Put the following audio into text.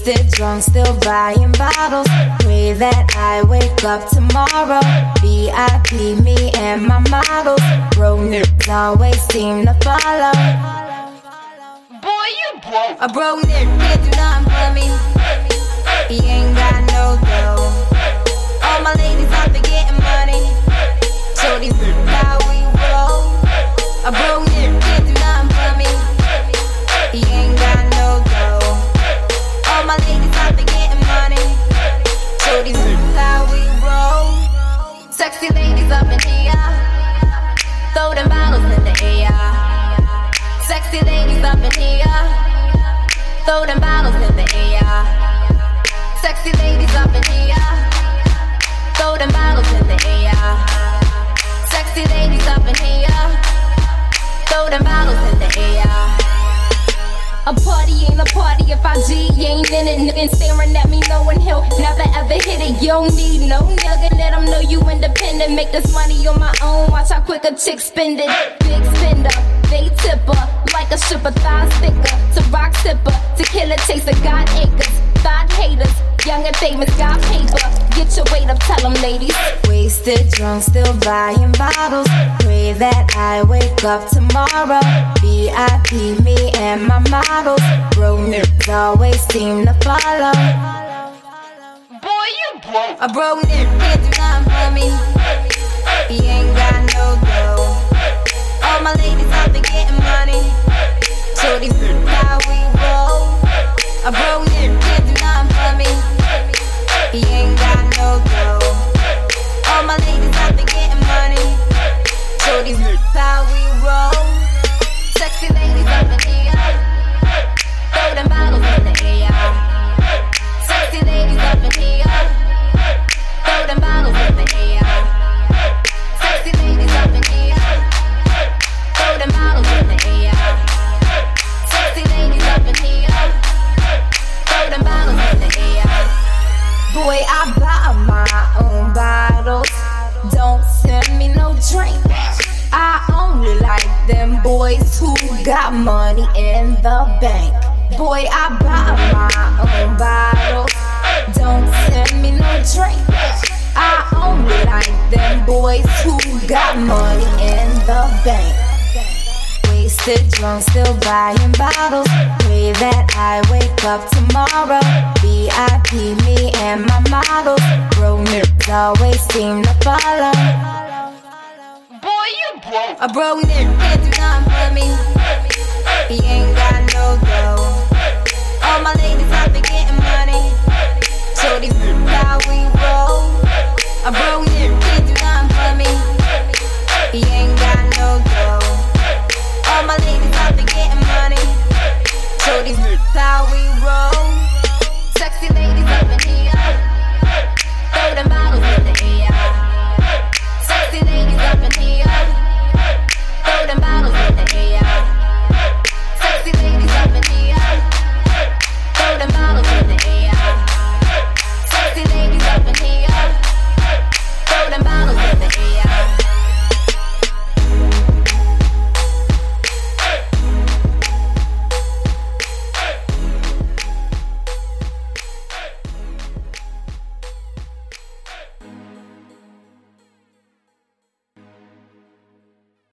Wasted, drunk, still buying bottles. Pray that I wake up tomorrow. VIP, me and my models. Bro, niggas always seem to follow. Boy, you broke. A bro nigga can't do nothing for me. He ain't got no dough. All my ladies Throw them bottles in the air. Sexy ladies up in here. Throw them bottles in the air. Sexy ladies up in here. Throw them bottles in the air. A party ain't a party if I G ain't in it. Nigga staring at me, knowing he'll never ever hit it. You don't need no nigga, let him know you independent. Make this money on my own, watch how quick a chick spend it. Big spender, they tipper, like a stripper, thigh sticker. To rock sipper, tequila chaser, God acres. Thought haters, young and famous, got paper. Get your weight up, tell them ladies. Wasted, drunk, still buying bottles. Pray that I wake up tomorrow. VIP, me and my models. Bro, always seem to follow. Boy, you broke. A bro nigga can't do nothing for me. Drink. I only like them boys who got money in the bank. Boy, I buy my own bottles. Don't send me no drink. I only like them boys who got money in the bank. Wasted, drunk, still buying bottles. Pray that I wake up tomorrow. VIP, me and my models. Bro, always seem to follow. Broke. A bro nigga can't do nothing for me. He ain't got no dough. All my ladies out there